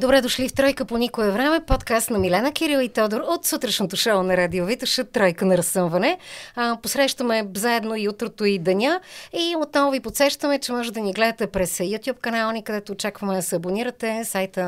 Добре дошли в Тройка по никое време, подкаст на Милена Кирил и Тодор от сутрешното шоу на Радио Виташа Тройка на разсъмване. Посрещаме заедно и утрото и деня и отново ви подсещаме, че може да ни гледате през YouTube канала ни, където очакваме да се абонирате, сайта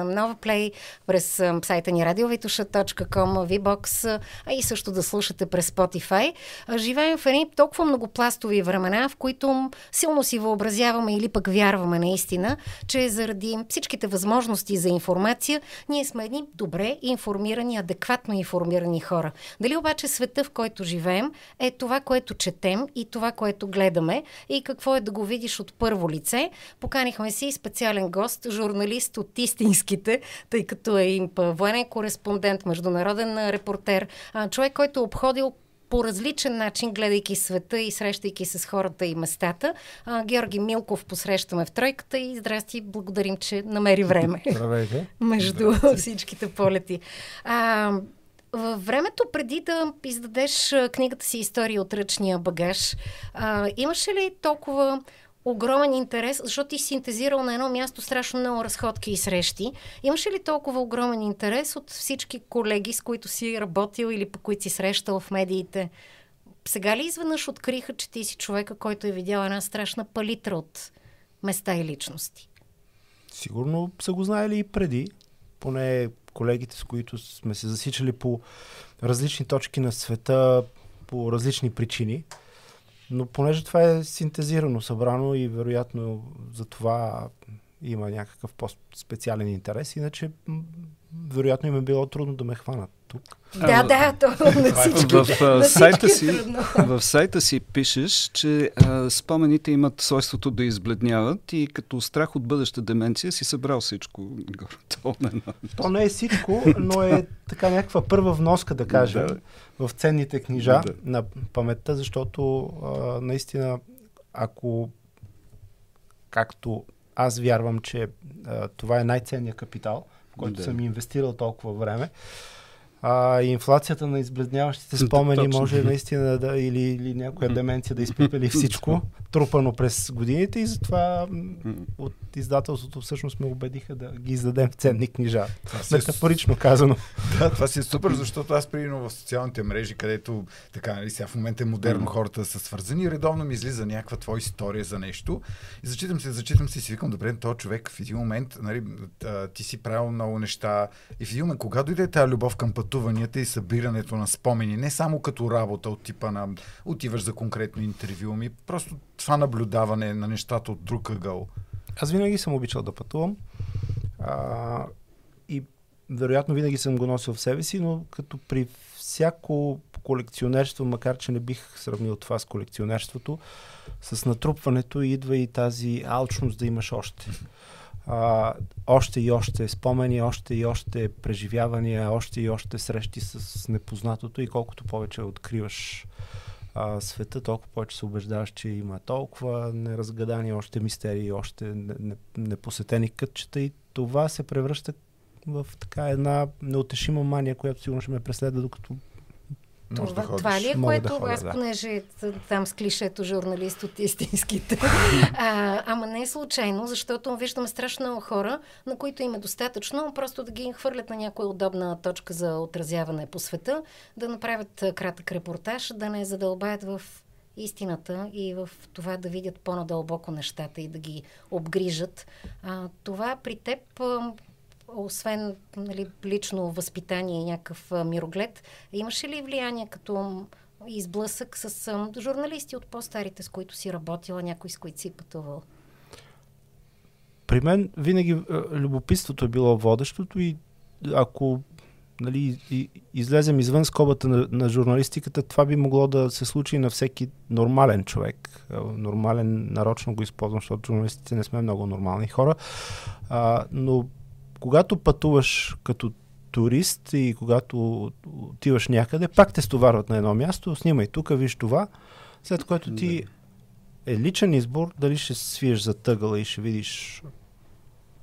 Play, през сайта ни radiovitusha.com, VBOX, а и също да слушате през Spotify. Живеем в едни толкова многопластови времена, в които силно си въобразяваме или пък вярваме наистина, че заради всичките възможности за информация информация, ние сме едни добре информирани, адекватно информирани хора. Дали обаче света, в който живеем, е това, което четем и това, което гледаме и какво е да го видиш от първо лице. Поканихме си специален гост, журналист от истинските, тъй като е им военен кореспондент, международен репортер, човек, който е обходил по различен начин, гледайки света и срещайки се с хората и местата. А, Георги Милков посрещаме в тройката и здрасти, благодарим, че намери време. Здравейте. Между Здравейте. всичките полети. А, във времето преди да издадеш книгата си История от ръчния багаж, а, имаше ли толкова огромен интерес, защото ти синтезирал на едно място страшно много разходки и срещи. Имаше ли толкова огромен интерес от всички колеги, с които си работил или по които си срещал в медиите? Сега ли изведнъж откриха, че ти си човека, който е видял една страшна палитра от места и личности? Сигурно са го знаели и преди. Поне колегите, с които сме се засичали по различни точки на света, по различни причини. Но понеже това е синтезирано, събрано и вероятно за това има някакъв по-специален интерес, иначе вероятно им е било трудно да ме хванат тук. Да, да, то на всички, в, в, сайта си, в сайта си пишеш, че а, спомените имат свойството да избледняват и като страх от бъдеща деменция си събрал всичко То не е всичко, но е така някаква първа вноска, да кажем, да. в ценните книжа да. на паметта, защото а, наистина, ако както аз вярвам, че а, това е най-ценният капитал, който да. съм инвестирал толкова време, а, инфлацията на избледняващите спомени Точно. може наистина да, или, или някоя деменция да изпипели всичко, трупано през годините и затова от издателството всъщност ме убедиха да ги издадем в ценни книжа. Е Метафорично казано. Да, това си е супер, защото аз примерно в социалните мрежи, където така, нали, сега в момента е модерно, хората са свързани, редовно ми излиза някаква твоя история за нещо. И зачитам се, зачитам се и си викам, добре, този човек в един момент, нали, ти си правил много неща. И в един момент, кога дойде тази любов към пътуванията и събирането на спомени, не само като работа от типа на отиваш за конкретно интервю, ми просто това наблюдаване на нещата от друг ъгъл. Аз винаги съм обичал да пътувам. А, и вероятно винаги съм го носил в себе си, но като при всяко колекционерство, макар че не бих сравнил това с колекционерството, с натрупването идва и тази алчност да имаш още а, още и още спомени, още и още преживявания, още и още срещи с непознатото и колкото повече откриваш а, света, толкова повече се убеждаваш, че има толкова неразгадани още мистерии, още непосетени кътчета и това се превръща в така една неотешима мания, която сигурно ще ме преследва, докато това, да това ли е, Мога което да ходя, аз, да. понеже там с клишето журналист от истинските, а, ама не е случайно, защото виждаме страшно много хора, на които им е достатъчно просто да ги хвърлят на някоя удобна точка за отразяване по света, да направят кратък репортаж, да не задълбаят в истината и в това да видят по-надълбоко нещата и да ги обгрижат. А, това при теб освен нали, лично възпитание и някакъв мироглед, имаше ли влияние като изблъсък с журналисти от по-старите, с които си работила, някой с които си пътувал? При мен винаги любопитството е било водещото и ако нали, излезем извън скобата на, на журналистиката, това би могло да се случи на всеки нормален човек. Нормален, нарочно го използвам, защото журналистите не сме много нормални хора. А, но когато пътуваш като турист и когато отиваш някъде, пак те стоварват на едно място, снимай тук, виж това, след което ти е личен избор дали ще свиеш за тъгъла и ще видиш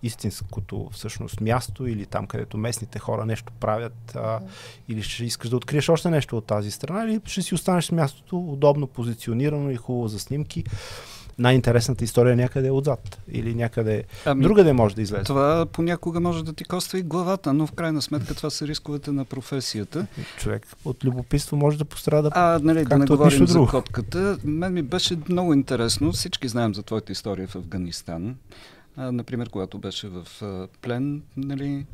истинското всъщност място или там, където местните хора нещо правят а, или ще искаш да откриеш още нещо от тази страна или ще си останеш с мястото удобно позиционирано и хубаво за снимки. Най-интересната история някъде отзад. Или някъде Ами, другаде може да излезе. Това понякога може да ти коства и главата, но в крайна сметка това са рисковете на професията. Човек от любопитство може да пострада. А, нали, да не говорим за котката. Мен ми беше много интересно. Всички знаем за твоята история в Афганистан. А, например, когато беше в а, плен, нали,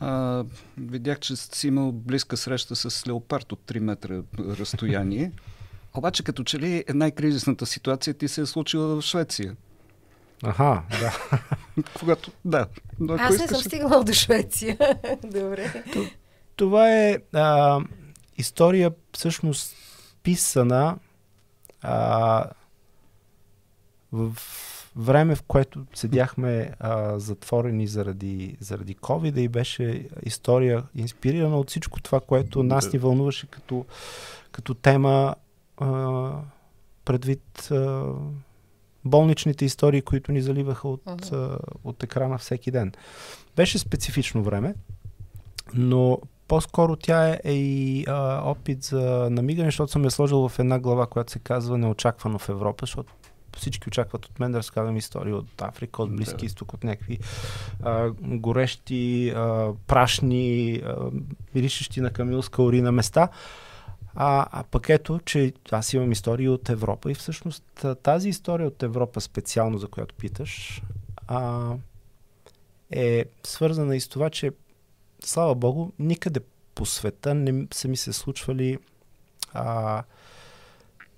а, видях, че си имал близка среща с леопард от 3 метра разстояние. Обаче, като че ли най-кризисната ситуация ти се е случила в Швеция. Аха, да. Когато, да. Но ако Аз не съм искаш- стигнала до Швеция. Добре. Това е а, история всъщност писана а, в време, в което седяхме а, затворени заради, заради COVID и беше история инспирирана от всичко това, което нас ни вълнуваше като, като тема а, предвид а, болничните истории, които ни заливаха от, Мгм. а, от екрана всеки ден. Беше специфично време, но по-скоро тя е, е и а, опит за намигане, защото съм я сложил в една глава, която се казва Неочаквано в Европа, защото всички очакват от мен да разказвам истории от Африка, от Близки Да. изток, от някакви а, горещи, а, прашни, а, миришещи на камилска урина места. А, а пък ето, че аз имам истории от Европа и всъщност тази история от Европа специално, за която питаш, а, е свързана и с това, че слава богу, никъде по света не са ми се случвали а,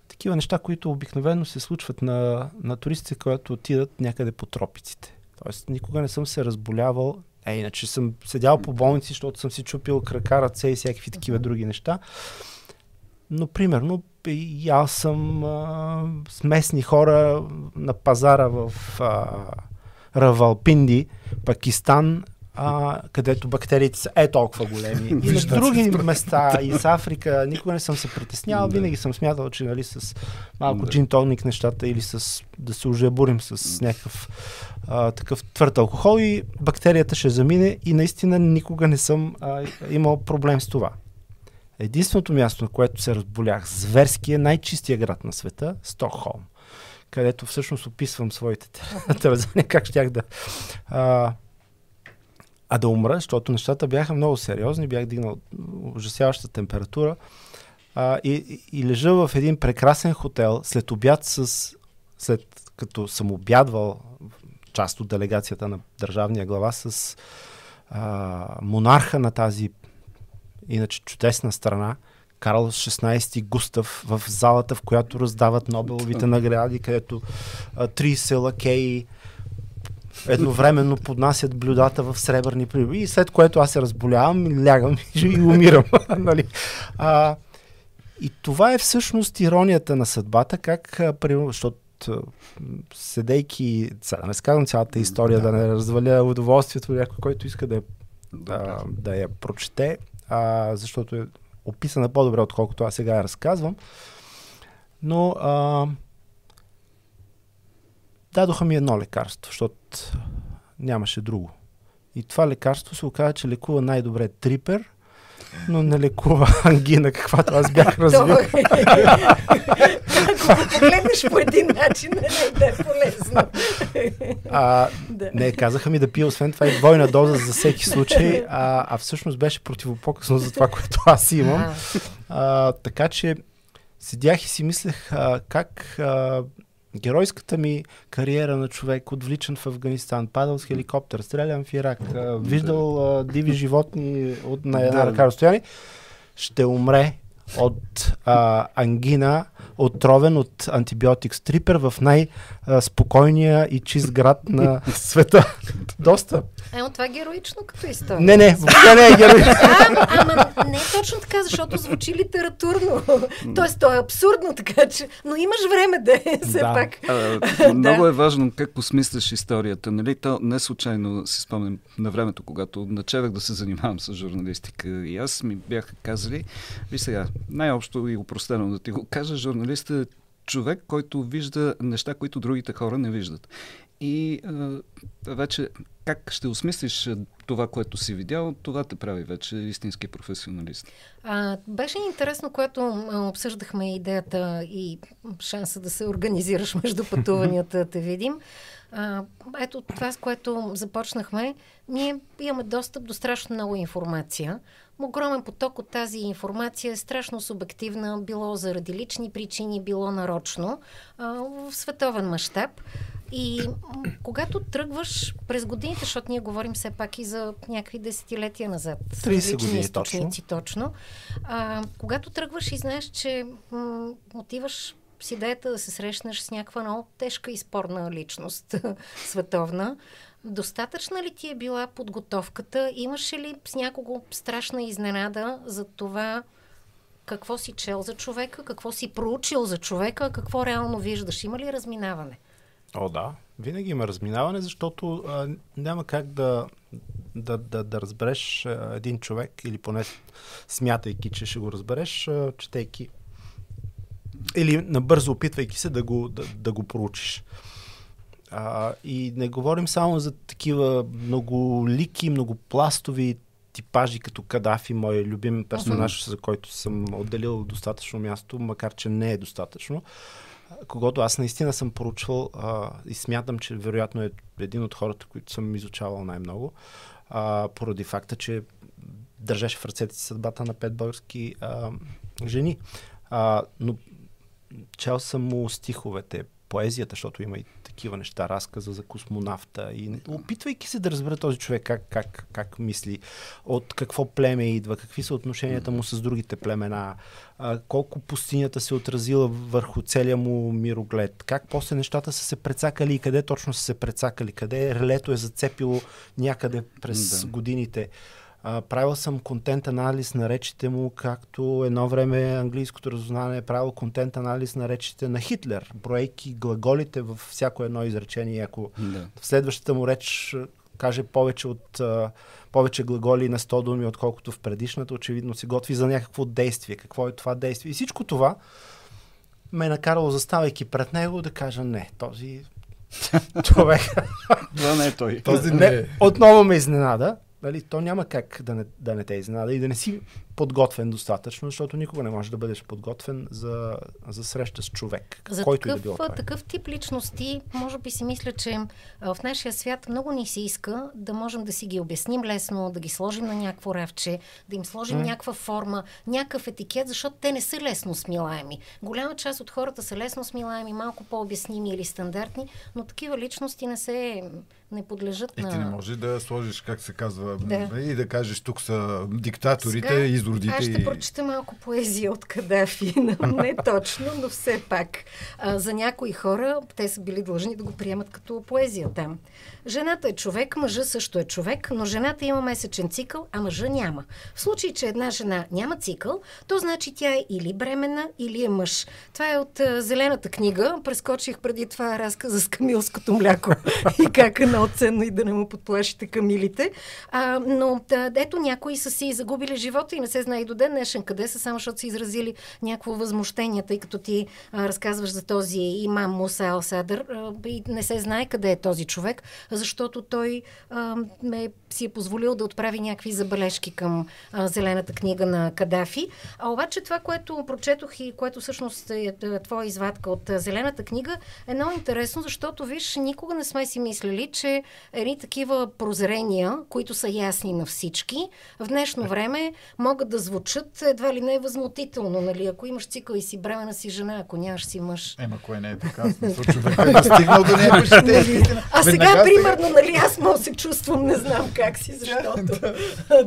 такива неща, които обикновено се случват на, на туристите, когато отидат някъде по тропиците. Тоест, никога не съм се разболявал. Е, иначе съм седял по болници, защото съм си чупил крака, ръце и всякакви такива други неща. Но, примерно, и аз съм а, с местни хора на пазара в а, Равалпинди, Пакистан, а, където бактериите са е толкова големи. И на други места, и с Африка, никога не съм се притеснявал. Да. Винаги съм смятал, че нали, с малко Да. джин тоник нещата или с да се ожебурим с някакъв а, такъв твърд алкохол и бактерията ще замине и наистина никога не съм а, имал проблем с това. Единственото място, на което се разболях зверски е най-чистия град на света Стокхолм, където всъщност описвам своите тързания, как щях да... А, а да умра, защото нещата бяха много сериозни, бях дигнал ужасяваща температура а, и, и, лежа в един прекрасен хотел след обяд с... след като съм обядвал част от делегацията на държавния глава с а, монарха на тази иначе чудесна страна, Карл 16 Густав в залата, в която раздават Нобеловите награди, където а, 30 лакеи едновременно поднасят блюдата в сребърни прибори. И след което аз се разболявам, лягам и умирам. нали? а, и това е всъщност иронията на съдбата, как, примерно, защото седейки, сега да не сказвам цялата история, да, не разваля удоволствието някой, който иска да, да, да я прочете, а, защото е описана по-добре, отколкото аз сега я разказвам. Но а, дадоха ми едно лекарство, защото нямаше друго. И това лекарство се оказа, че лекува най-добре трипер, но не лекува ангина, каквато аз бях развил. Го погледнеш по един начин, не да е полезно. А, Да. не, казаха ми да пия освен това и двойна доза за всеки случай, а, а всъщност беше противопоказно за това, което аз имам. А, така че седях и си мислех а, как а, геройската ми кариера на човек, отвличан в Афганистан, падал с хеликоптер, стрелян в Ирак, а, виждал а, диви животни от, на една Да. ръка разстояние, ще умре от а, ангина, отровен от антибиотик стрипер в най-спокойния и чист град на света. Доста. Емо, това е героично като история. Не, не, въобще не е герой. А, ама не е точно така, защото звучи литературно. Тоест, то е абсурдно, така че... Но имаш време да е, все Да. пак. А, много е важно как посмисляш историята. Нали? То не случайно си спомням на времето, когато начевах да се занимавам с журналистика и аз ми бяха казали, ви сега, най-общо и упростено да ти го кажа, журналистът е човек, който вижда неща, които другите хора не виждат. И а, вече как ще осмислиш това, което си видял, това те прави вече истински професионалист. А, беше интересно, когато обсъждахме идеята и шанса да се организираш между пътуванията, те видим. А, ето това, с което започнахме, ние имаме достъп до страшно много информация. Огромен поток от тази информация е страшно субективна, било заради лични причини, било нарочно, а, в световен мащаб. И когато тръгваш през годините, защото ние говорим все пак и за някакви десетилетия назад. 30 години източници точно. точно а, когато тръгваш и знаеш, че м- отиваш с идеята да се срещнеш с някаква много тежка и спорна личност, световна, достатъчна ли ти е била подготовката? Имаше ли с някого страшна изненада за това какво си чел за човека, какво си проучил за човека, какво реално виждаш? Има ли разминаване? О, да. Винаги има разминаване, защото а, няма как да, да, да, да разбереш а, един човек или поне смятайки, че ще го разбереш, а, четейки или набързо опитвайки се да го, да, да го проучиш. А, и не говорим само за такива многолики, многопластови типажи като Кадафи, мой любим персонаж, за който съм отделил достатъчно място, макар че не е достатъчно когато аз наистина съм поручвал а, и смятам, че вероятно е един от хората, които съм изучавал най-много, а, поради факта, че държеше в ръцете си съдбата на пет български а, жени. А, но чел съм му стиховете, поезията, защото има и такива неща, разказа за космонавта и опитвайки се да разбере този човек как, как, как мисли, от какво племе идва, какви са отношенията му с другите племена, колко пустинята се отразила върху целия му мироглед, как после нещата са се прецакали и къде точно са се прецакали, къде релето е зацепило някъде през да. годините. А, правил съм контент анализ на речите му, както едно време английското разузнаване е правил контент анализ на речите на Хитлер, броейки глаголите във всяко едно изречение. Ако да. в следващата му реч каже повече от повече глаголи на 100 думи, отколкото в предишната, очевидно се готви за някакво действие. Какво е това действие? И всичко това ме е накарало, заставайки пред него, да кажа не, този човек. Това не е той. Този не, отново ме изненада нали, то няма как да не, да не те изненада и да не си подготвен достатъчно, защото никога не можеш да бъдеш подготвен за, за среща с човек. За който такъв, и да било такъв тип личности, може би си мисля, че в нашия свят много ни се иска да можем да си ги обясним лесно, да ги сложим на някакво равче, да им сложим mm. някаква форма, някакъв етикет, защото те не са лесно смилаеми. Голяма част от хората са лесно смилаеми, малко по-обясними или стандартни, но такива личности не се не подлежат и на... ти не можеш да сложиш, как се казва, да. и да кажеш, тук са диктаторите, Сега, изродите. Аз ще прочета малко поезия от Кадафи, не точно, но все пак. А, за някои хора, те са били длъжни да го приемат като поезия там. Жената е човек, мъжа също е човек, но жената има месечен цикъл, а мъжа няма. В случай, че една жена няма цикъл, то значи тя е или бременна, или е мъж. Това е от а, Зелената книга. Прескочих преди това разказа с камилското мляко и как е много ценно и да не му подплашите камилите. А, но да, ето някои са си загубили живота и не се знае и до ден днешен къде са, само защото са изразили някакво възмущение, тъй като ти а, разказваш за този имам Муса Ал-Садър и не се знае къде е този човек защото той а, ме си е позволил да отправи някакви забележки към а, Зелената книга на Кадафи. А обаче това, което прочетох и което всъщност е, е твоя извадка от Зелената книга, е много интересно, защото, виж, никога не сме си мислили, че едни такива прозрения, които са ясни на всички, в днешно време могат да звучат едва ли не възмутително, нали? Ако имаш цикъл и си бремена си жена, ако нямаш си мъж. Ема, кое не е така? Човек е стигнал до някакви А сега, примерно, нали, аз мога се чувствам, не знам как си, защото... да.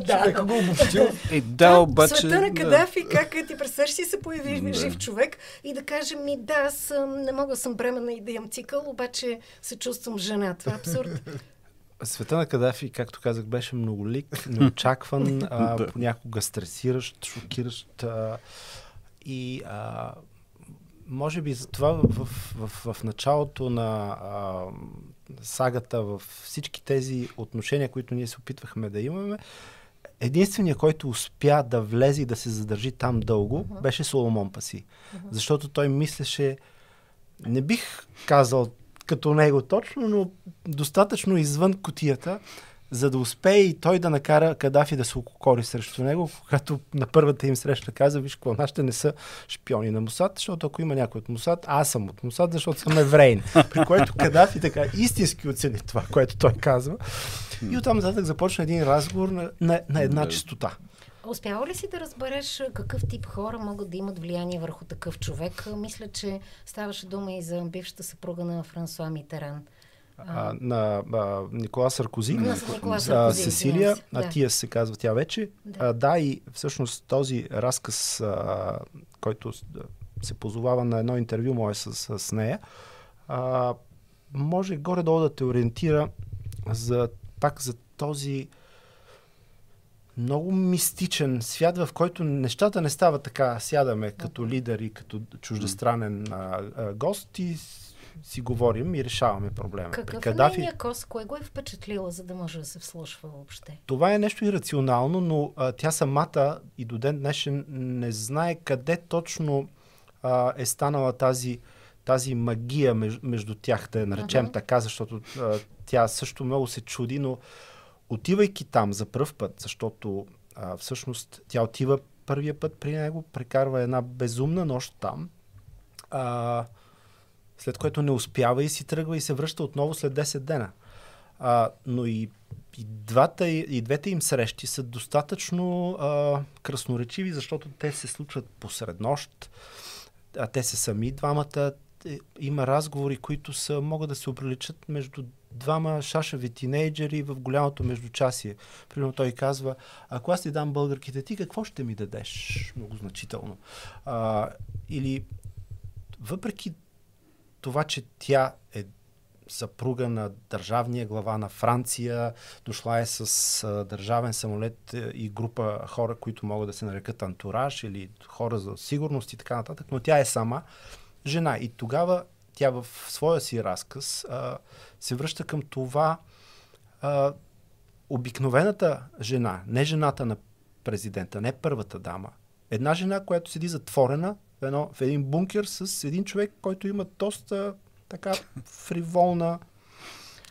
Човека го обобщил. Е, да, обаче... Света на Кадафи, да. как ти представяш си се появи да. жив човек и да каже ми, да, аз не мога да съм бремена и да имам цикъл, обаче се чувствам жена. Това е абсурд. Света на Кадафи, както казах, беше многолик, неочакван, а, понякога стресиращ, шокиращ а, и а, може би затова в, в, в, в началото на а, сагата, в всички тези отношения, които ние се опитвахме да имаме, единственият, който успя да влезе и да се задържи там дълго, uh-huh. беше Соломон Паси. Uh-huh. Защото той мислеше, не бих казал като него точно, но достатъчно извън котията, за да успее и той да накара Кадафи да се окори срещу него, когато на първата им среща каза, виж какво, нашите не са шпиони на Мусад, защото ако има някой от Мусад, аз съм от Мусад, защото съм еврейн. При което Кадафи така истински оцени това, което той казва. И оттам нататък започна един разговор на, на, на една частота. Успява ли си да разбереш какъв тип хора могат да имат влияние върху такъв човек? Мисля, че ставаше дума и за бившата съпруга на Франсуа Митеран. А, на а, Никола Саркози, на Никола Саркози, Сесилия, да. а тия се казва тя вече. Да. А, да, и всъщност този разказ, а, който се позовава на едно интервю мое с, с нея, а, може горе-долу да те ориентира за, пак за този много мистичен свят, в който нещата не стават така. Сядаме като лидер и като чуждестранен а, а, гост и си говорим и решаваме проблема. Какъв При е нейният кос? Кое го е впечатлила, за да може да се вслушва въобще? Това е нещо ирационално, но а, тя самата и до ден днешен не знае къде точно а, е станала тази, тази магия между, между тях, да я наречем Мгм. така, защото а, тя също много се чуди, но отивайки там за първ път, защото а, всъщност тя отива първия път при него, прекарва една безумна нощ там, а, след което не успява и си тръгва и се връща отново след 10 дена. А, но и, и, двата, и двете им срещи са достатъчно а, красноречиви, защото те се случват посред нощ, а те са сами двамата. Има разговори, които са, могат да се оприличат между двама шашави тинейджери в голямото междучасие. Примерно той казва, ако аз ти дам българките, ти какво ще ми дадеш? Много значително. А, или въпреки това, че тя е съпруга на държавния глава на Франция, дошла е с а, държавен самолет е, и група хора, които могат да се нарекат антураж или хора за сигурност и така нататък, но тя е сама жена. И тогава тя в своя си разказ а, се връща към това а, обикновената жена, не жената на президента, не първата дама, една жена, която седи затворена в, едно, в един бункер с един човек, който има доста така фриволна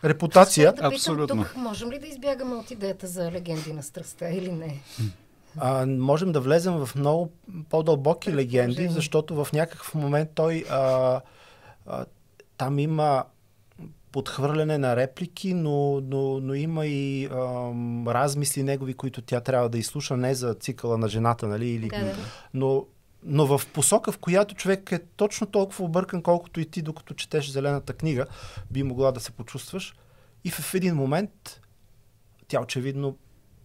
репутация. Да Абсолютно. тук можем ли да избягаме от идеята за легенди на страстта или не? А, можем да влезем в много по-дълбоки легенди, защото в някакъв момент той а, а, там има подхвърляне на реплики, но, но, но има и ам, размисли негови, които тя трябва да изслуша не за цикъла на жената, нали? Или, Да, да. но, но в посока, в която човек е точно толкова объркан, колкото и ти, докато четеш зелената книга, би могла да се почувстваш. И в един момент тя очевидно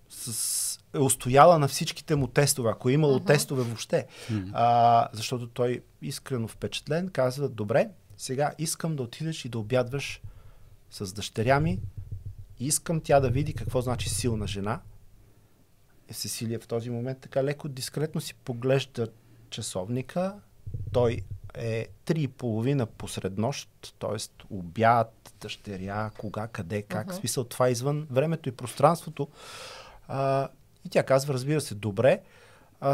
с, е устояла на всичките му тестове, ако е имало Мгм. тестове въобще. А, защото той искрено впечатлен казва, добре, сега искам да отидеш и да обядваш с дъщеря ми и искам тя да види какво значи силна жена. Е, Сесилия в този момент така леко дискретно си поглежда часовника. Той е три и половина посред нощ, т.е. обяд, дъщеря, кога, къде, как. Uh-huh. Смисъл, това е извън времето и пространството. А, и тя казва, разбира се, добре.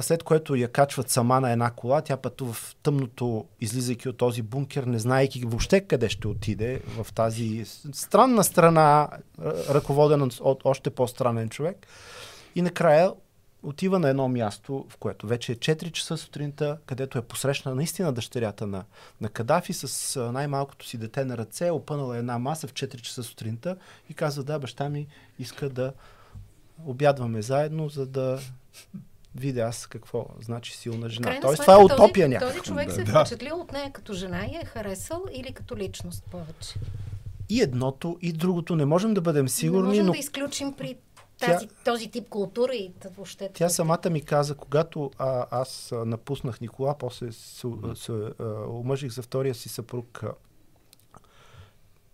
След което я качват сама на една кола, тя пътува в тъмното, излизайки от този бункер, не знаейки въобще къде ще отиде, в тази странна страна, р- ръководена от още по-странен човек. И накрая отива на едно място, в което вече е 4 часа сутринта, където е посрещна наистина дъщерята на, на Кадафи с най-малкото си дете на ръце, опънала е една маса в 4 часа сутринта и казва, да, баща ми иска да обядваме заедно, за да видя аз какво значи силна жена. Крайна Тоест, това е този- утопия някаква. Този човек се е Да. впечатлил от нея като жена и е харесал или като личност повече. И едното, и другото не можем да бъдем не сигурни, можем но да изключим при Тя- тази, този тип култура и въобще. Тя самата ми каза, когато а, аз а, напуснах Никола, после се, се а, омъжих за втория си съпруг, а,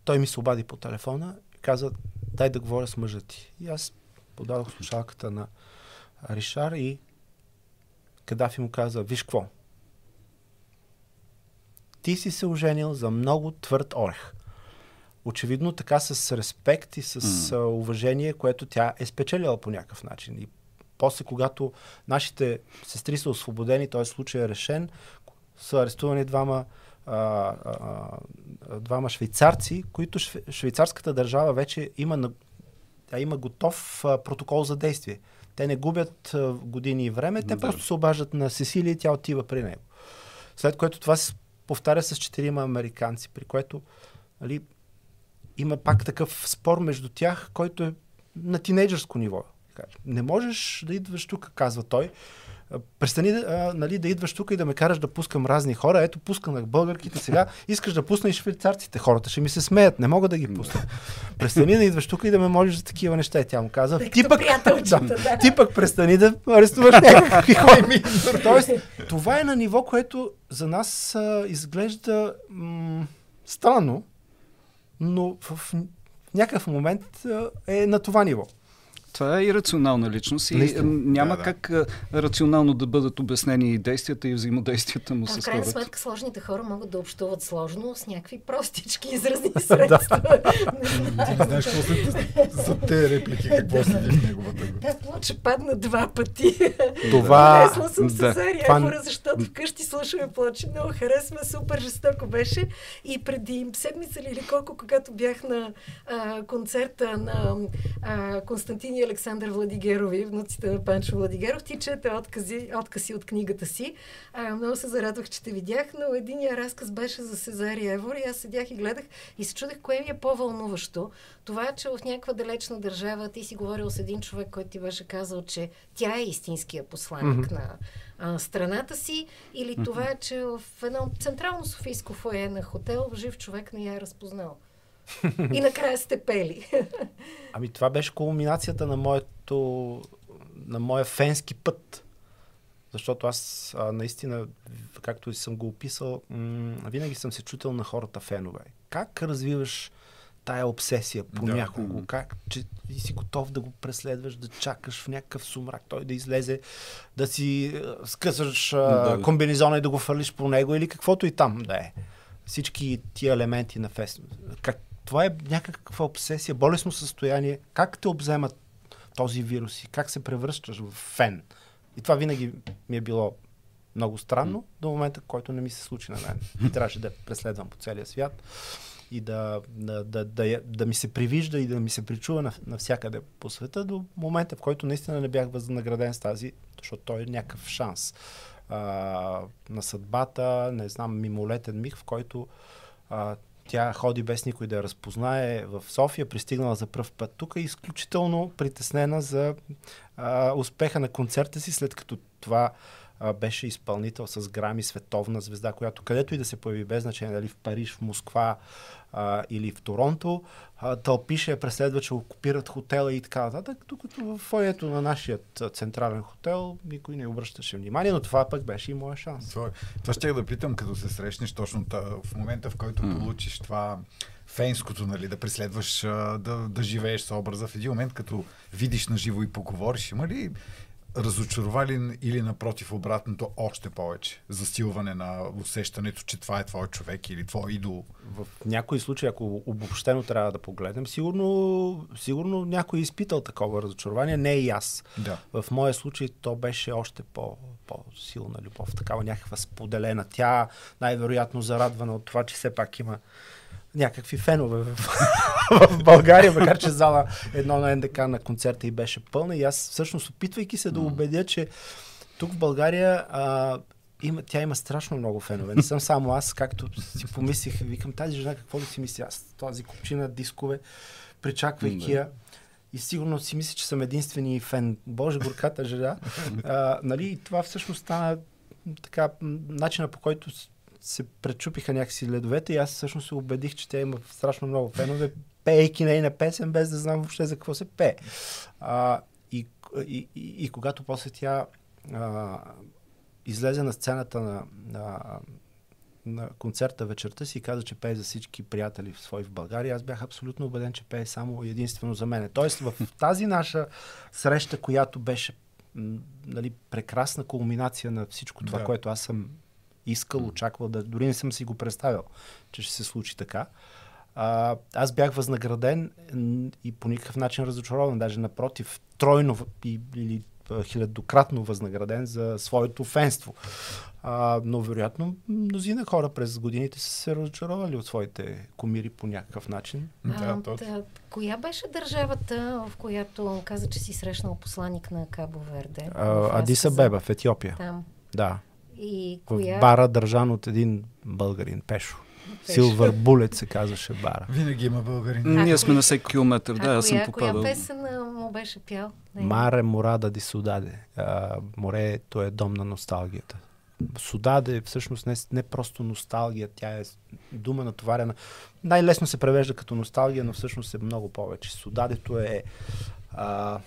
той ми се обади по телефона и каза, дай да говоря с мъжа ти. И аз подадох слушалката на Ришар и Кадафи му каза, виж какво, ти си се оженил за много твърд орех. Очевидно така с респект и с а, уважение, което тя е спечелила по някакъв начин. И после, когато нашите сестри са освободени, т.е. случай е решен, са арестувани двама а, а, двама швейцарци, които швейцарската държава вече има, на, има готов протокол за действие. Те не губят години и време, те да. просто се обаждат на Сесилия и тя отива при него. След което това се повтаря с четирима американци, при което нали, има пак такъв спор между тях, който е на тинейджърско ниво. Не можеш да идваш тук, казва той, Престани а, нали, да идваш тук и да ме караш да пускам разни хора. Ето, пускам българките сега. Искаш да пусна и швейцарците. Хората ще ми се смеят. Не мога да ги пусна. Престани да идваш тук и да ме молиш за такива неща. И тя му каза. Ти пък, да, да. ти пък престани да арестуваш някакви хора. Тоест, това е на ниво, което за нас а, изглежда м- странно, но в някакъв момент а, е на това ниво. Това е ирационална личност и Наистина. няма да, да. как рационално да бъдат обяснени и действията и взаимодействията му а, с хората. В крайна сметка сложните хора могат да общуват сложно с някакви простички изразни средства. Ти знаеш за те реплики, какво седи в неговата Да, плоча падна два пъти. Това... Внесла съм се за Ефора, защото вкъщи слушаме плочи. Много харесва, супер жестоко беше. И преди седмица или колко, когато бях на концерта на а, Александър Владигерови, внуците на Панчо Владигеров. Ти чете откази, откази от книгата си. А, много се зарадвах, че те видях, но единия разказ беше за Сезария Евор и аз седях и гледах и се чудех кое ми е по-вълнуващо. Това, че в някаква далечна държава ти си говорил с един човек, който ти беше казал, че тя е истинския посланник mm-hmm. на а, страната си, или mm-hmm. това, че в едно централно софийско фойе на хотел жив човек не я е разпознал. И накрая сте пели. Ами това беше кулминацията на моето, на моя фенски път. Защото аз а, наистина, както и съм го описал, м- винаги съм се чутил на хората фенове. Как развиваш тая обсесия по да. някого? Как че и си готов да го преследваш, да чакаш в някакъв сумрак, той да излезе, да си скъсаш а, да, комбинезона и да го фалиш по него или каквото и там да е. Всички тия елементи на фест. Как, това е някаква обсесия, болесно състояние. Как те обземат този вирус и как се превръщаш в фен? И това винаги ми е било много странно до момента, който не ми се случи на мен. И трябваше да преследвам по целия свят и да, да, да, да, да ми се привижда и да ми се причува навсякъде по света до момента, в който наистина не бях възнаграден с тази, защото той е някакъв шанс а, на съдбата, не знам, мимолетен миг, в който а, тя ходи без никой да я разпознае в София, пристигнала за пръв път тук изключително притеснена за а, успеха на концерта си, след като това а, беше изпълнител с грами световна звезда, която където и да се появи, без значение дали в Париж, в Москва а, или в Торонто, а, тълпише я преследва, че окупират хотела и така нататък, докато в фоето на нашия централен хотел никой не обръщаше внимание, но това пък беше и моя шанс. Това, това ще да питам, като се срещнеш точно в момента, в който mm. получиш това фенското, нали, да преследваш, да, да живееш с образа. В един момент, като видиш на живо и поговориш, има ли разочаровали или напротив обратното още повече? Засилване на усещането, че това е твой човек или твой идол? В някои случаи, ако обобщено трябва да погледнем, сигурно, сигурно някой е изпитал такова разочарование, не и аз. Да. В моя случай то беше още по, по-силна любов, такава някаква споделена. Тя най-вероятно зарадвана от това, че все пак има някакви фенове в, в България, макар че зала едно на НДК на концерта и беше пълна. И аз всъщност опитвайки се да убедя, че тук в България а, има, тя има страшно много фенове. Не съм само аз, както си помислих, викам тази жена какво да си мисля аз, тази купчина дискове, причаквайки я. И сигурно си мисля, че съм единствени фен. Боже, горката жена. А, нали, и това всъщност стана така, начина по който се пречупиха някакси ледовете и аз всъщност се убедих, че тя има страшно много фенове, пейки нейна песен, без да знам въобще за какво се пее. А, и, и, и, и когато после тя а, излезе на сцената на, на, на концерта вечерта си и каза, че пее за всички приятели в свои в България, аз бях абсолютно убеден, че пее само единствено за мене. Тоест в тази наша среща, която беше нали, прекрасна кулминация на всичко това, да. което аз съм искал, очаквал да. Дори не съм си го представил, че ще се случи така. А, аз бях възнаграден и по никакъв начин разочарован, даже напротив, тройно или хилядократно възнаграден за своето фенство. А, но вероятно мнозина хора през годините са се разочаровали от своите комири по някакъв начин. Да, А, точно. та, коя беше държавата, в която каза, че си срещнал посланник на Кабо Верде? Адиса? Беба в Етиопия. Там. Да. И В коя... бара държан от един българин, Пешо. Силвър Булет се казваше бара. Винаги има българин. Ние сме на всеки километър, да, аз съм коя, коя попадал. песен му беше пял? Не. Маре Морада ди Судаде. А, морето е дом на носталгията. Судаде всъщност не, не просто носталгия, тя е дума натоварена. Най-лесно се превежда като носталгия, но всъщност е много повече. Судадето е, а, е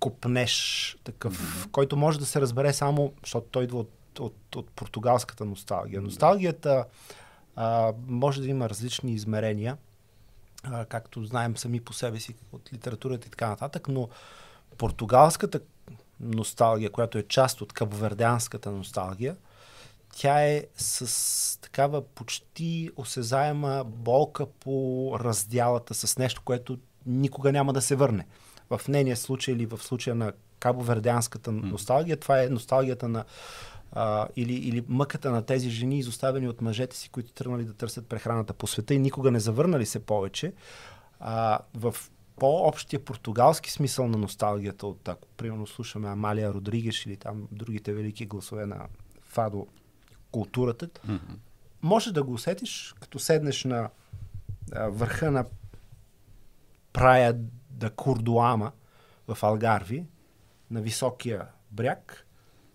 копнеш такъв, който може да се разбере само, защото той идва от, от, от португалската носталгия. Носталгията а, може да има различни измерения, а, както знаем сами по себе си от литературата и така нататък, но португалската носталгия, която е част от кабовердеанската носталгия, тя е с такава почти осезаема болка по раздялата с нещо, което никога няма да се върне. В нейния случай или в случая на кабовердеанската носталгия, това е носталгията на а, или, или мъката на тези жени, изоставени от мъжете си, които тръгнали да търсят прехраната по света и никога не завърнали се повече. А, в по-общия португалски смисъл на носталгията, от ако примерно слушаме Амалия Родригеш или там другите велики гласове на Фадо културата, Мгм. може да го усетиш, като седнеш на а, върха на Прая да Курдуама в Алгарви, на високия бряг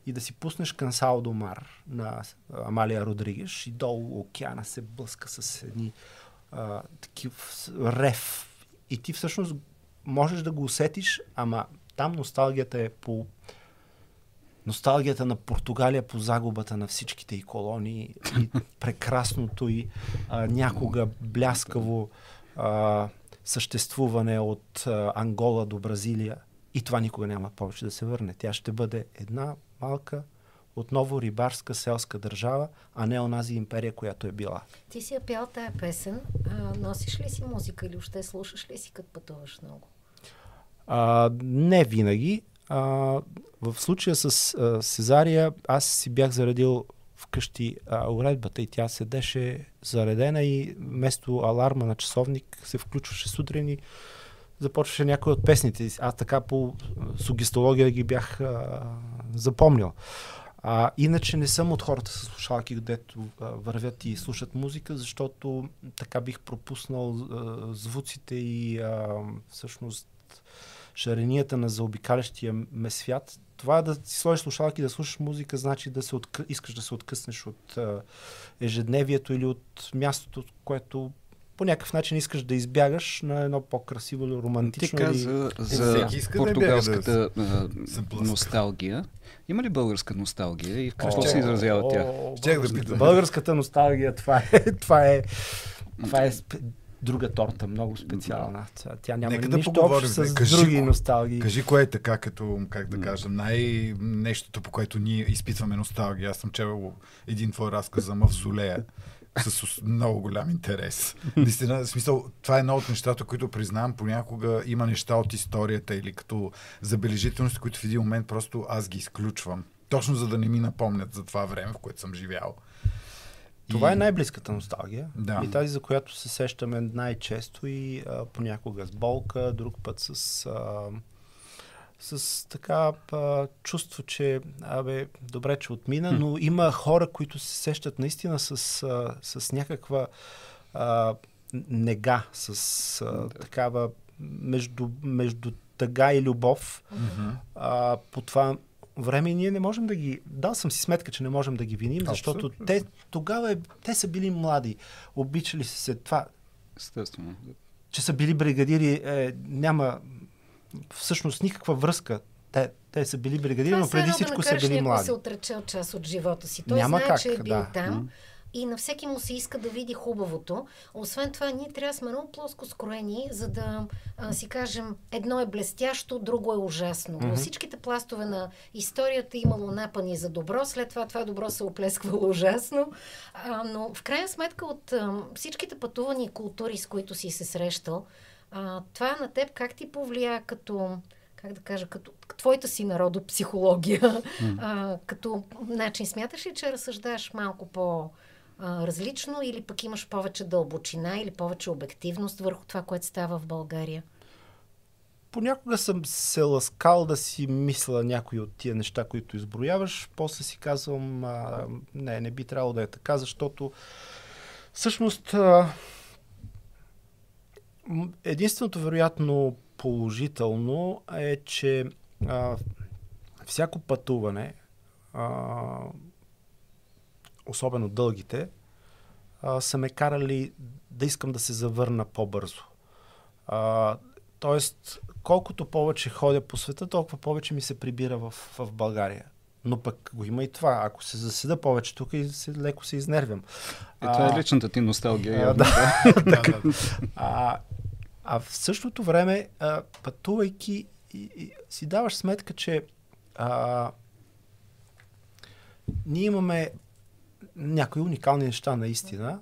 и да си пуснеш Кансао до Мар на Амалия Родригеш и долу океана се блъска с едни а, такив рев. И ти всъщност можеш да го усетиш, ама там носталгията е по носталгията на Португалия по загубата на всичките и колонии и прекрасното и а, някога бляскаво а, съществуване от а, Ангола до Бразилия. И това никога няма повече да се върне. Тя ще бъде една малка, отново рибарска селска държава, а не онази империя, която е била. Ти си я пял тая песен. А, носиш ли си музика или още слушаш ли си, като пътуваш много? А, не винаги. А, в случая с а, Сезария, аз си бях заредил вкъщи а, уредбата и тя седеше заредена и вместо аларма на часовник се включваше сутрин и започваше някой от песните. Аз така по сугестология ги бях а, запомнил. А, иначе не съм от хората с слушалки, където вървят и слушат музика, защото така бих пропуснал а, звуците и а, всъщност шаренията на заобикалящия ме свят. Това да си сложиш слушалки да слушаш музика, значи да се откъ... искаш да се откъснеш от а, ежедневието или от мястото, което по някакъв начин искаш да избягаш на едно по-красиво или Ти романтично. или... каза за всеки иска да португалската а, носталгия. Има ли българска носталгия и в какво се изразява тя? да българската-. Българската носталгия, това е, това е, това е. Друга торта, много специална. Тя- Тя няма Нека да нищо поговорим, общо с кажи други носталгии. Кажи кое е така, като, как да кажа, най- нещото, по което ние изпитваме носталгия. Аз съм чевал един твой разказ за Мавзолея с много голям интерес. Наистина, в смисъл, това е едно от нещата, които признавам, понякога има неща от историята или като забележителности, които в един момент просто аз ги изключвам. Точно за да не ми напомнят за това време, в което съм живял. Това И- е най-близката носталгия. Да. И тази, за която се сещаме най-често и а, понякога с болка, друг път с, а, с така а, чувство, че абе, добре, че отмина, но има хора, които се сещат наистина с, а, с някаква а, нега, с а, такава между, между тъга и любов Мгм. а, по това време и ние не можем да ги... Дал съм си сметка, че не можем да ги виним, защото Абсолютно. те тогава е, те са били млади, обичали са се това, Естествено. че са били бригадири, е, няма всъщност никаква връзка. Те, те са били бригадири, Това но преди всичко да са били да млади. се отрече от част от живота си. Той Няма знае, как, че е бил да. там и на всеки му се иска да види хубавото. Освен това, ние трябва да сме много плоско скроени, за да а, си кажем едно е блестящо, друго е ужасно. Но всичките пластове на историята имало напани за добро, след това това добро се оплесквало ужасно. А, но в крайна сметка от а, всичките пътувани култури, с които си се срещал, а, това на теб как ти повлия като как да кажа, като твоята си народопсихология, mm. а, като начин смяташ ли, че разсъждаш малко по различно или пък имаш повече дълбочина или повече обективност върху това, което става в България? Понякога съм се ласкал да си мисля някои от тия неща, които изброяваш. После си казвам, а, не, не би трябвало да е така, защото всъщност а, единственото вероятно положително е, че а, всяко пътуване, а, особено дългите, а, са ме карали да искам да се завърна по-бързо. А, тоест, колкото повече ходя по света, толкова повече ми се прибира в, в България. Но пък го има и това. Ако се заседа повече тук, и се, леко се изнервям. И това е личната ти носталгия. А, да, да. а, а в същото време, а, пътувайки, и, и, си даваш сметка, че а, ние имаме някои уникални неща наистина.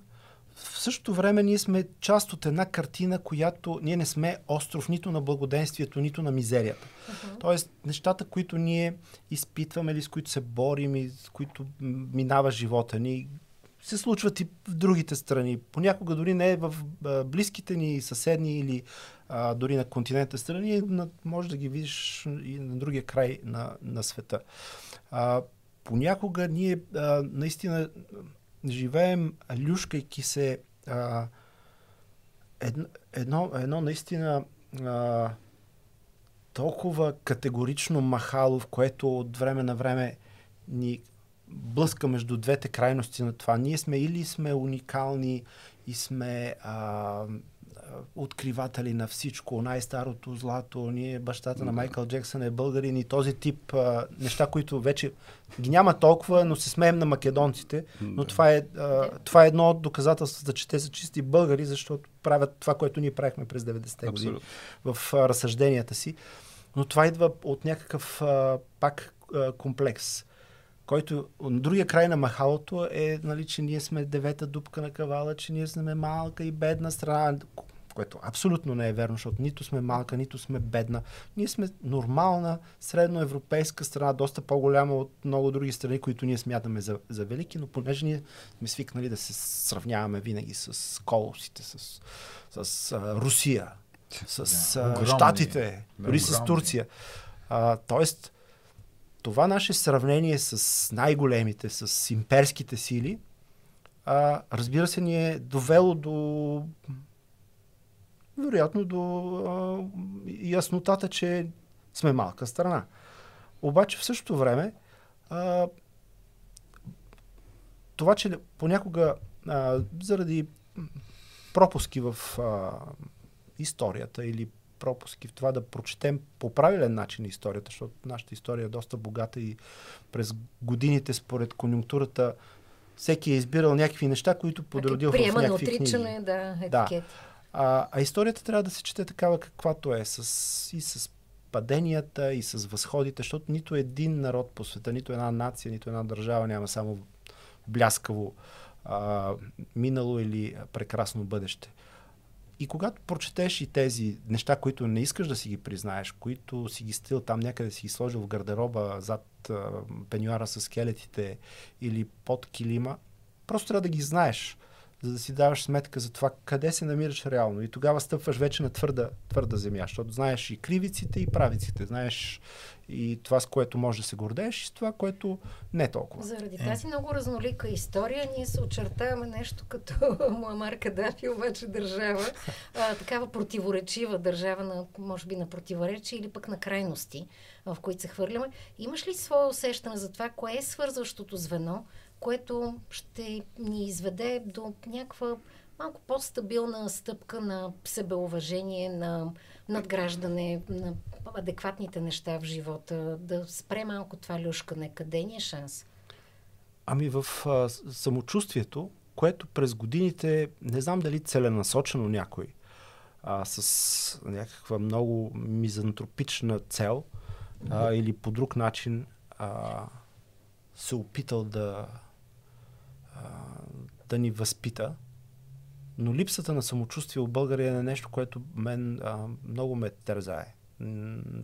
В същото време ние сме част от една картина, която ние не сме остров нито на благоденствието, нито на мизерията. Uh-huh. Тоест, нещата, които ние изпитваме или с които се борим и с които минава живота ни, се случват и в другите страни. Понякога дори не е в близките ни съседни или а, дори на континента страни, на, може да ги видиш и на другия край на, на света. А, понякога ние а, наистина живеем люшкайки се а, едно, едно, едно наистина а, толкова категорично махало, в което от време на време ни блъска между двете крайности на това. Ние сме или сме уникални и сме а, откриватели на всичко, най-старото злато, ние бащата на Майкъл Джексън е българин и този тип а, неща, които вече ги няма толкова, но се смеем на македонците, но това е, а, това е едно от доказателствата, че те са чисти българи, защото правят това, което ние правихме през 90-те години в а, разсъжденията си. Но това идва от някакъв а, пак а, комплекс който на другия край на махалото е, нали, че ние сме девета дупка на кавала, че ние сме малка и бедна страна, което абсолютно не е верно, защото нито сме малка, нито сме бедна. Ние сме нормална, средноевропейска страна, доста по-голяма от много други страни, които ние смятаме за, за велики, но понеже ние сме свикнали да се сравняваме винаги с колосите, с, с а, Русия, с да, а, Штатите, дори с Турция. А, тоест, това наше сравнение с най-големите, с имперските сили, а, разбира се, ни е довело до вероятно до а, яснотата, че сме малка страна. Обаче в същото време а, това, че понякога а, заради пропуски в а, историята или пропуски в това да прочетем по правилен начин историята, защото нашата история е доста богата и през годините според конюнктурата всеки е избирал някакви неща, които подродил в някакви книги. да, етикет. Да. А, а историята трябва да се чете такава каквато е, с, и с паденията, и с възходите, защото нито един народ по света, нито една нация, нито една държава няма само бляскаво а, минало или прекрасно бъдеще. И когато прочетеш и тези неща, които не искаш да си ги признаеш, които си ги стил там някъде си ги сложил в гардероба зад а, пенюара с скелетите или под килима, просто трябва да ги знаеш за да си даваш сметка за това къде се намираш реално. И тогава стъпваш вече на твърда, твърда земя, защото знаеш и кривиците, и правиците. Знаеш и това, с което може да се гордееш, и с това, което не е толкова. Заради е. тази много разнолика история, ние се очертаваме нещо като Муамар Кадафи, обаче държава, а, такава противоречива държава, на, може би на противоречие или пък на крайности, в които се хвърляме. Имаш ли свое усещане за това, кое е свързващото звено, което ще ни изведе до някаква малко по-стабилна стъпка на себеуважение, на надграждане, на адекватните неща в живота, да спре малко това люшкане. Къде ни е шанс? Ами в а, самочувствието, което през годините, не знам дали целенасочено някой, а, с някаква много мизантропична цел а, или по друг начин а, се опитал да да ни възпита. Но липсата на самочувствие в България е нещо, което мен а, много ме тързае.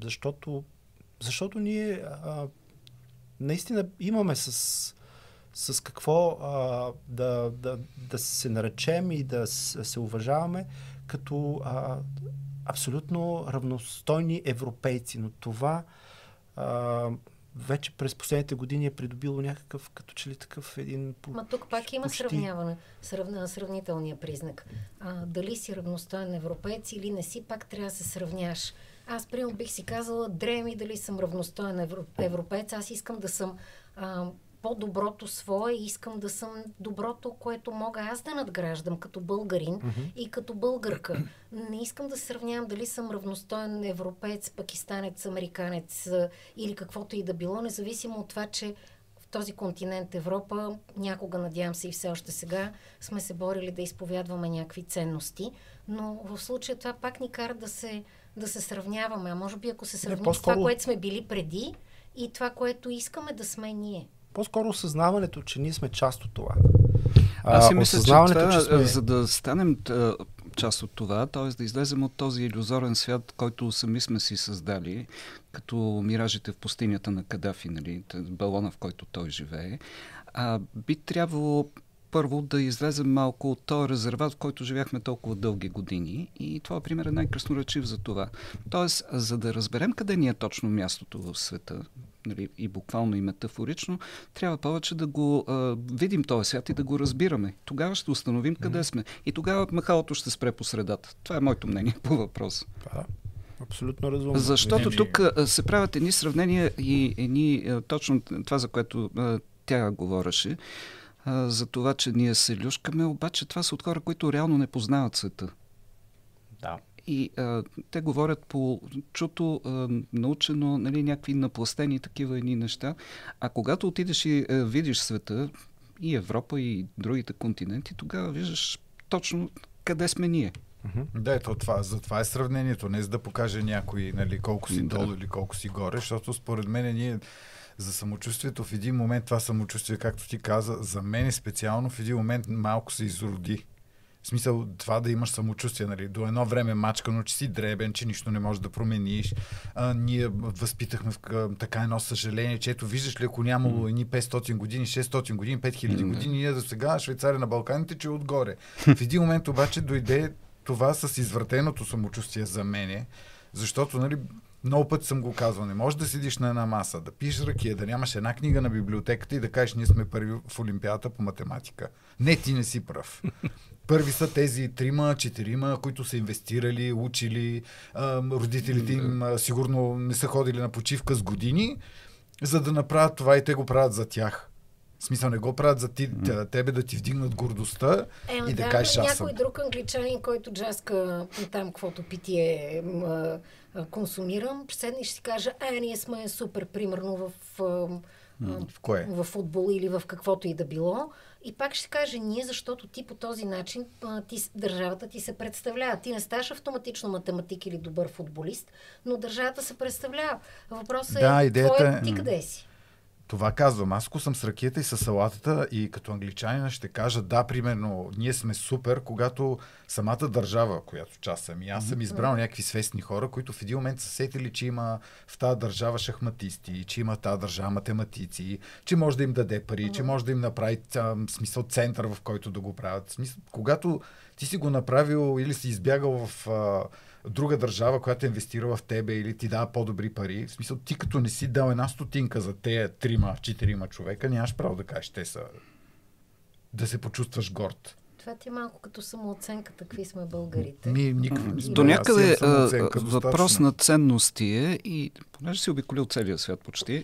защото, защото ние а, наистина имаме с, с какво а, да, да, да се наречем и да се уважаваме като а, абсолютно равностойни европейци. Но това а, вече през последните години е придобило някакъв, като че ли такъв един... Ма тук пак има почти... сравняване, сравна, сравнителния признак. А, дали си равностоен европеец или не си, пак трябва да се сравняш. Аз, примерно, бих си казала, дреми дали съм равностоен европеец. Аз искам да съм а, по-доброто свое и искам да съм доброто, което мога аз да надграждам като българин mm-hmm. и като българка. Не искам да сравнявам дали съм равностоен европеец, пакистанец, американец или каквото и да било, независимо от това, че в този континент Европа, някога, надявам се и все още сега, сме се борили да изповядваме някакви ценности, но в случая това пак ни кара да се, да се сравняваме. А може би ако се сравним с това, което сме били преди и това, което искаме да сме ние по-скоро осъзнаването, че ние сме част от това. Аз си мисля, че, това, че сме... за да станем част от това, т.е. да излезем от този иллюзорен свят, който сами сме си създали, като миражите в пустинята на Кадафи, нали, балона, в който той живее, а, би трябвало първо да излезем малко от този резерват, в който живяхме толкова дълги години. И това, пример, е най-красноречив за това. Тоест, за да разберем къде ни е точно мястото в света, нали, и буквално и метафорично, трябва повече да го а, видим този свят и да го разбираме. Тогава ще установим къде сме. И тогава махалото ще спре по средата. Това е моето мнение по въпроса. Да. Абсолютно разумно. Защото тук се правят едни сравнения и едни, точно това, за което а, тя говореше, а, за това, че ние се люшкаме, обаче това са от хора, които реално не познават света. Да. И а, те говорят по чуто, а, научено, нали, някакви напластени такива едни неща. А когато отидеш и а, видиш света, и Европа, и другите континенти, тогава виждаш точно къде сме ние. Да, ето това, за това е сравнението, не за да покаже някой нали, колко си да. долу или колко си горе, защото според мен ние за самочувствието в един момент, това самочувствие, както ти каза, за мен е специално в един момент малко се изроди. В смисъл това да имаш самочувствие, нали? До едно време мачкано, че си дребен, че нищо не можеш да промениш. А, ние възпитахме в, така едно съжаление, че ето виждаш ли, ако нямало едни 500 години, 600 години, 5000 години, ние до сега Швейцария на Балканите, че е отгоре. В един момент обаче дойде това с извратеното самочувствие за мене, защото, нали, много пъти съм го казвал, не можеш да седиш на една маса, да пишеш ръкия, да нямаш една книга на библиотеката и да кажеш, ние сме първи в Олимпиадата по математика. Не, ти не си прав. Първи са тези трима, четирима, които са инвестирали, учили, родителите им сигурно не са ходили на почивка с години, за да направят това и те го правят за тях. В смисъл не го правят за ти, тебе да ти вдигнат гордостта е, и да, да кажеш аз. Някой друг англичанин, който джаска там каквото питие м- консумирам, седни ще си кажа, е, ние сме супер, примерно в, в, кое? в футбол или в каквото и да било. И пак ще каже ние, защото ти по този начин ти, държавата ти се представлява. Ти не ставаш автоматично математик или добър футболист, но държавата се представлява. Въпросът да, е, идеята... твой, ти къде си? Това казвам. Аз ако съм с ракията и с салатата и като англичанина ще кажа да, примерно, ние сме супер, когато самата държава, която част съм и аз съм избрал някакви свестни хора, които в един момент са сетили, че има в тази държава шахматисти, че има в тази държава математици, че може да им даде пари, че може да им направи смисъл център, в който да го правят. Смисъл, когато ти си го направил или си избягал в друга държава, която е инвестирала в тебе или ти дава по-добри пари, в смисъл ти като не си дал една стотинка за тези трима, четирима човека, нямаш право да кажеш, те са да се почувстваш горд. Това ти е малко като самооценка, какви сме българите. Ми, никак, До някъде въпрос на ценности е и понеже си обиколил целия свят почти,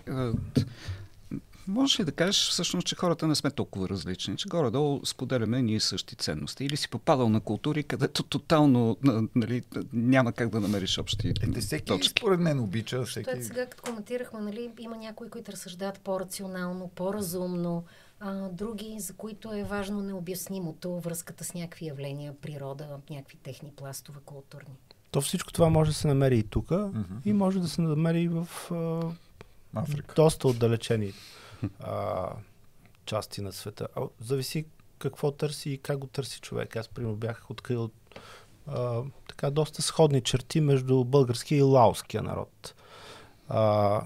Можеш ли да кажеш всъщност, че хората не сме толкова различни, че горе-долу споделяме ние същи ценности? Или си попадал на култури, където тотално нали, няма как да намериш общи е, всеки, точки? според мен обича. Всеки... Той сега, като коментирахме, нали, има някои, които разсъждават по-рационално, по-разумно, а, други, за които е важно необяснимото, връзката с някакви явления, природа, някакви техни пластове културни. То всичко това може да се намери и тук, mm-hmm. и може да се намери и в а, Африка. доста отдалечени а, части на света. А, зависи какво търси и как го търси човек. Аз, примерно, бях открил а, така доста сходни черти между българския и лаоския народ. А,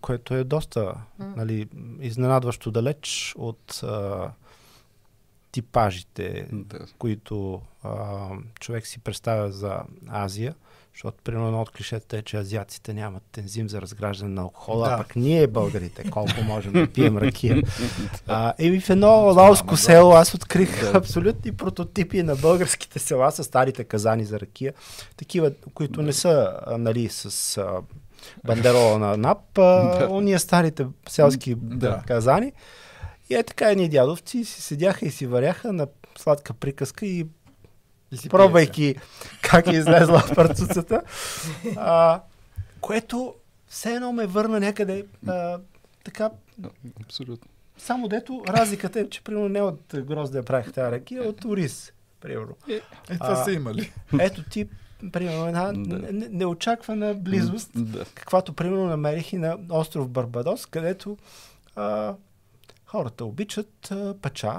което е доста нали, изненадващо далеч от а, типажите, Да. които а, човек си представя за Азия. Защото, примерно, от клишетата е, че азиаците нямат ензим за разграждане на алкохола, Да. а пък ние, българите, колко можем да пием ракия. А, еми в едно лаоско село аз открих абсолютни прототипи на българските села с старите казани за ракия. Такива, които не са нали, с а, бандерола на НАП, а, уния старите селски Да. казани. И е така едни дядовци си седяха и си варяха на сладка приказка и пробвайки как е излезла парцуцата, а, което все едно ме върна някъде а, така, Абсолютно. само дето разликата е, че примерно не от грозда я правих тази ракия, а от ориз, примерно. Е, това А, са имали. Ето ти, примерно, една Да. не- неочаквана близост, Да. каквато примерно намерих и на остров Барбадос, където а, хората обичат а, пача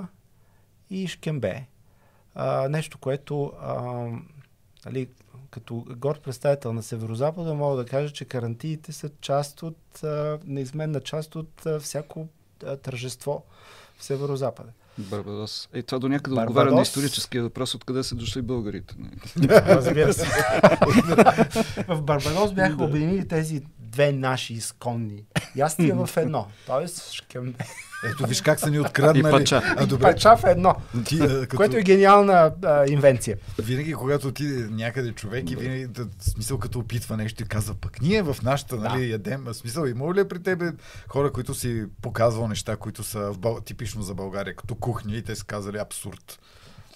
и шкембе. А, нещо, което а, нали, като горд представител на Северозапада мога да кажа, че карантиите са част от, а, неизменна част от а, всяко а, тържество в Северозапада. Барбадос. Е, това до някъде Барбадос. отговаря на историческия въпрос, откъде са дошли българите. нали? Разбира се. в Барбадос бяха обединили тези две наши изконни ястия в едно. Тоест шкембе Ето виж как са ни откраднали. И пача. А, и добре, пача в едно, ти, а, като, което е гениална а, инвенция. винаги когато отиде някъде човек и винаги, да, смисъл като опитва нещо и казва, пък ние в нашата, нали, ядем, а, смисъл, има ли е при тебе хора, които си показвал неща, които са в типично за България, като кухня и те са казали абсурд.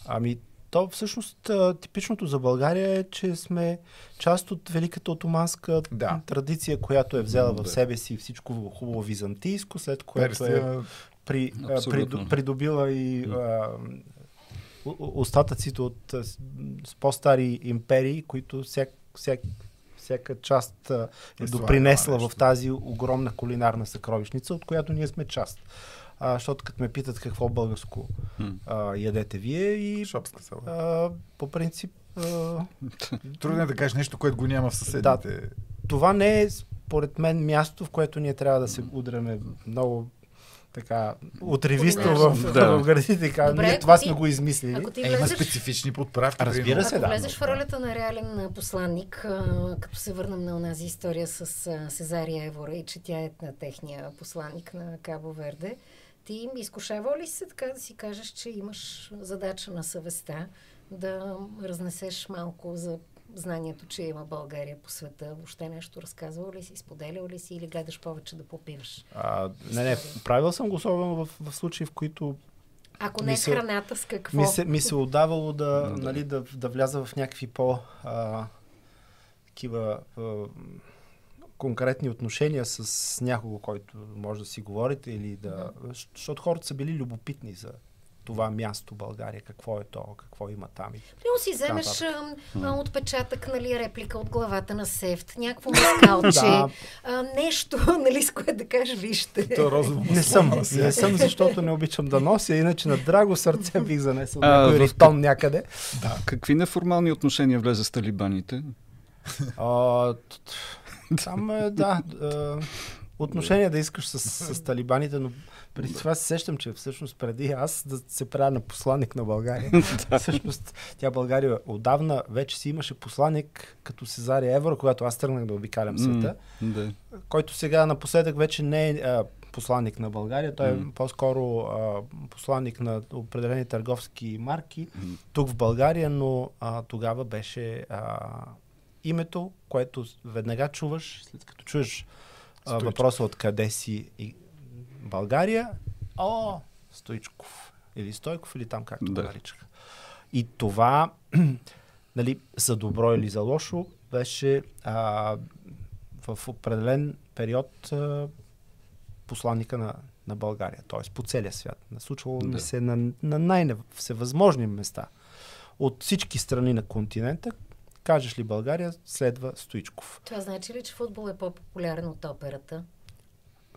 Ами, то всъщност типичното за България е, че сме част от великата отоманска Да. традиция, която е взела в Да. себе си всичко хубаво византийско, след което е Персия, при, а, Абсолютно. придобила и а, остатъците от а, с, по-стари империи, които всяк, всяк, всяка част а, е допринесла в тази огромна кулинарна съкровищница, от която ние сме част. А, защото като ме питат какво българско а, ядете вие и шопска села. а, по принцип а, Трудно е да кажеш нещо, което го няма в съседните. това не е според мен място, в което ние трябва да се удряме много така отревисто в, Да. в градите. Така, Добре, ние ако това ти- сме го измислили. Ако ти Е, има специфични подправки. Разбира се, ако да. влезеш в ролята на реален посланник, а, като се върнем на онази история с а, Сезария Евора и че тя е на техния посланник на Кабо Верде, ти изкушава ли се така да си кажеш, че имаш задача на съвестта да разнесеш малко за знанието, че има България по света? Въобще нещо разказвал ли си, споделял ли си или гледаш повече да попиваш? А, не, не, правил съм го особено в, в случаи, в които Ако не е храната, с какво? ми се, ми се отдавало да, нали, да, да вляза в някакви по а, такива а, конкретни отношения с някого, който може да си говорите или да... Защото хората са били любопитни за това място България, какво е то, какво има там. И Примерно си вземеш а, отпечатък, нали, реплика от главата на Сефт, някакво маскалче, Да. а, нещо, нали, с което да кажеш, вижте. То розово Не съм, не съм, защото не обичам да нося, иначе на драго сърце бих занесъл А, някой рифтон някъде. Какви неформални отношения влезе с талибаните? А, там е, да, а, отношение да искаш с, с талибаните, но преди това се сещам, че всъщност преди аз да се правя на посланник на България, всъщност тя България отдавна вече си имаше посланник като Сезария Евро, когато аз тръгнах да обикалям света, Да. който сега напоследък вече не е а, посланник на България, той е М. по-скоро а, посланник на определени търговски марки М. тук в България, но а, тогава беше а, името, което веднага чуваш, след като чуеш а, въпроса откъде си и България, о, Стойчков. Или Стойков, или там както Да. го наричаха. И това, нали, за добро или за лошо, беше а, в определен период а, посланника на, на България, т.е. по целия свят. Случвало ми Да. се на, на най-всевъзможни места. От всички страни на континента, кажеш ли България, следва Стоичков. Това значи ли, че футбол е по-популярен от операта?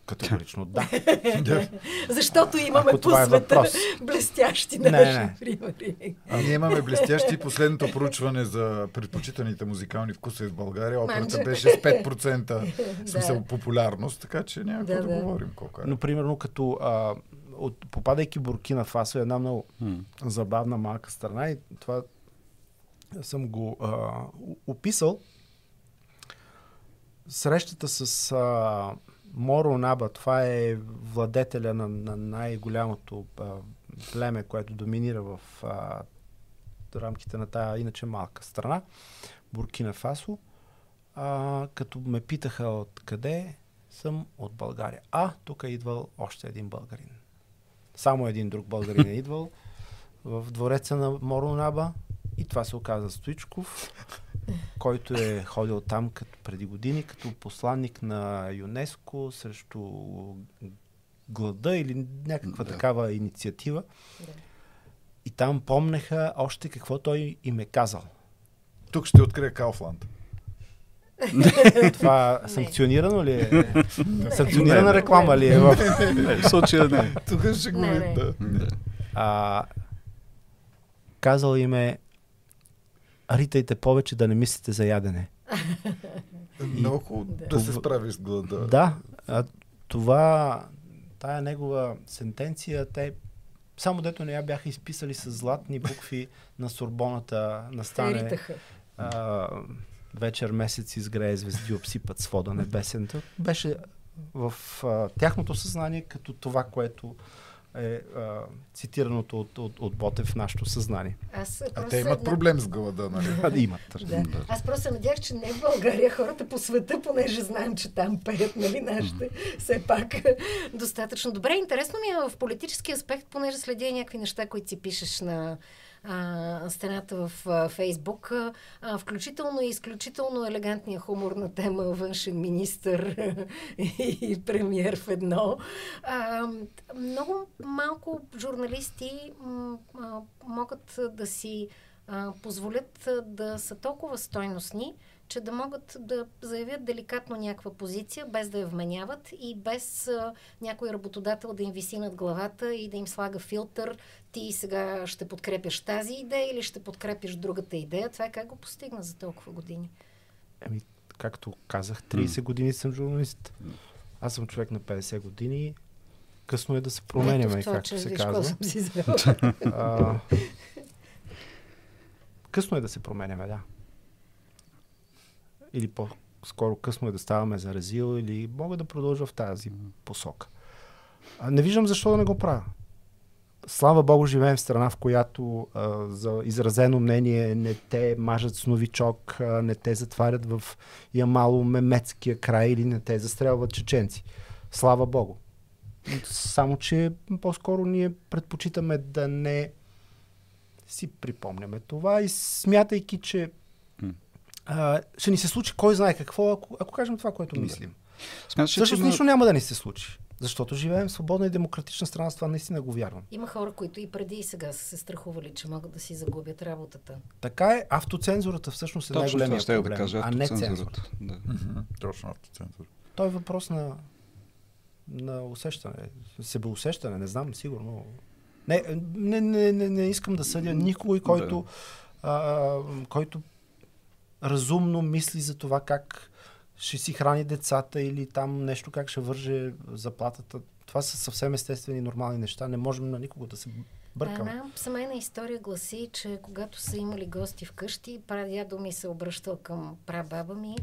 Категорично да. Защото имаме Ако по е света блестящи Не, наши не. примери. А ние имаме блестящи. Последното проучване за предпочитаните музикални вкусове в България. Операта беше с 5% в смисъл популярност, така че няма Да, да, да. говорим колко е. Но примерно като а, от, попадайки Буркина Фасо е една много М. забавна малка страна и това съм го а, описал. Срещата с а, Моро Наба, това е владетеля на, на най-голямото а, племе, което доминира в а, рамките на тая иначе малка страна, Буркина Фасо. А, като ме питаха откъде съм от България. А, тук е идвал още един българин. Само един друг българин е идвал в двореца на Моронаба и това се оказа Стоичков, който е ходил там като преди години като посланник на ЮНЕСКО срещу глада или някаква Да. такава инициатива. Да. И там помнеха още какво той им е казал. Тук ще открия Кауфланд. Това санкционирано ли е? Санкционирана реклама ли е? В... Случая не. Тук ще го. Да. Казал им е ритайте повече да не мислите за ядене. Много хубаво Да. да се справиш с глада. Да, а, това, тая негова сентенция, те само дето не я бяха изписали с златни букви на Сорбоната, настане ритаха. а, вечер месец изгрее звезди обсипат свода небесен. Беше в а, тяхното съзнание като това, което е а, цитираното от, от, от Ботев в нашото съзнание. Аз А те имат една- проблем с глада, нали? А, да имат. Да. Да. Аз просто се надях, че не в България, хората по света, понеже знаем, че там пеят, нали, нашите, все пак достатъчно добре. Интересно ми е в политически аспект, понеже следя някакви неща, които си пишеш на а, стената в а, Фейсбук, а, включително и изключително елегантния хумор на тема външен министр и премьер в едно. А, много малко журналисти м, а, могат да си а, позволят да са толкова стойностни, че да могат да заявят деликатно някаква позиция, без да я вменяват и без а, някой работодател да им виси над главата и да им слага филтър. Ти сега ще подкрепяш тази идея или ще подкрепяш другата идея. Това е как го постигна за толкова години. Еми, както казах, 30 години съм журналист. Аз съм човек на 50 години. Късно е да се променяме, както че се виж казва. съм си. А, късно е да се променяме, да. Или по-скоро късно е да ставаме заразил, или мога да продължа в тази посока. А, не виждам защо да не го правя. Слава Богу, живеем в страна, в която а, за изразено мнение не те мажат с новичок, а, не те затварят в Ямало мемецкия край или не те застрелват чеченци. Слава Богу. Само, че по-скоро ние предпочитаме да не си припомняме това и смятайки, че. А, ще ни се случи кой знае какво, ако, ако кажем това, което Да. мислим. Смяташ, че Всъщност има- нищо няма да ни се случи. Защото живеем в свободна и демократична страна, с това наистина го вярвам. Има хора, които и преди и сега са се страхували, че могат да си загубят работата. Така е, автоцензурата всъщност е най-големия я да проблем, кажа, а не цензурата. Да. Точно автоцензура. Той е въпрос на, на усещане, себеусещане, не знам, сигурно. Не, не, не, не, не искам да съдя никой, който, а, който разумно мисли за това как ще си храни децата или там нещо как ще върже заплатата. Това са съвсем естествени, нормални неща. Не можем на никого да се бъркаме. Една семейна история гласи, че когато са имали гости вкъщи, прадядо ми се обръщал към прабаба ми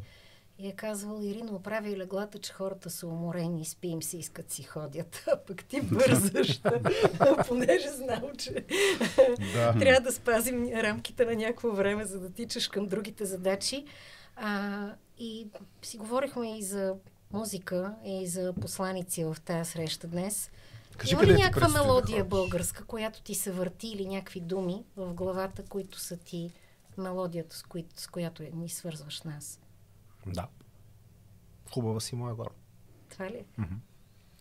и е казвал, Ирино, оправи леглата, че хората са уморени, спи им се, искат си ходят. А пък ти бързаш, понеже знам, че Да. трябва да спазим рамките на някакво време, за да тичаш към другите задачи. А, и си говорихме и за музика, и за посланици в тази среща днес. Кажи Има ли някаква да мелодия ходиш? българска, която ти се върти или някакви думи в главата, които са ти мелодията, с, кои, с която ни свързваш нас? Да. Хубава си моя гор. Това ли?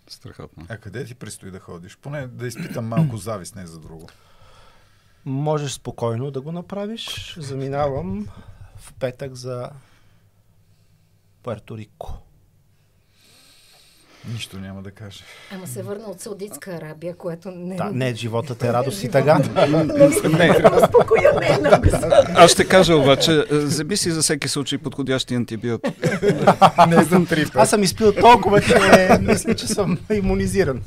Страхотно. А къде ти предстои да ходиш? Поне да изпитам малко завист, не за друго. Можеш спокойно да го направиш. Заминавам в петък за Пуерто Рико. Нищо няма да кажа. Ама се върна от Саудитска Арабия, което не Да, не, животът е радост и тъга. Е Аз ще кажа обаче, е, заби си за всеки случай подходящи антибиотик. Не за три Аз съм изпил толкова, че мисля, че съм иммунизиран.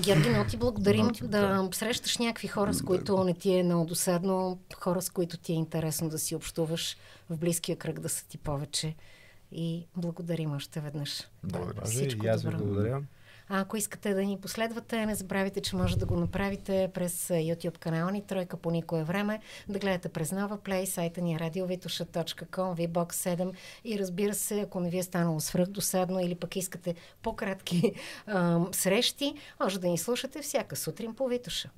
Георги, много ти благодарим да срещаш някакви хора, с които не ти е много досадно, хора, с които ти е интересно да си общуваш, в близкия кръг да са ти повече. И благодарим още веднъж. Благодаря. Всичко и аз ви добро. благодаря. А ако искате да ни последвате, не забравяйте, че може да го направите през YouTube канала ни Тройка по никое време, да гледате през Нова Play, сайта ни е radiovituша.com, VBOX 7 и разбира се, ако не ви е станало свръхдосадно или пък искате по-кратки срещи, може да ни слушате всяка сутрин по Витуша.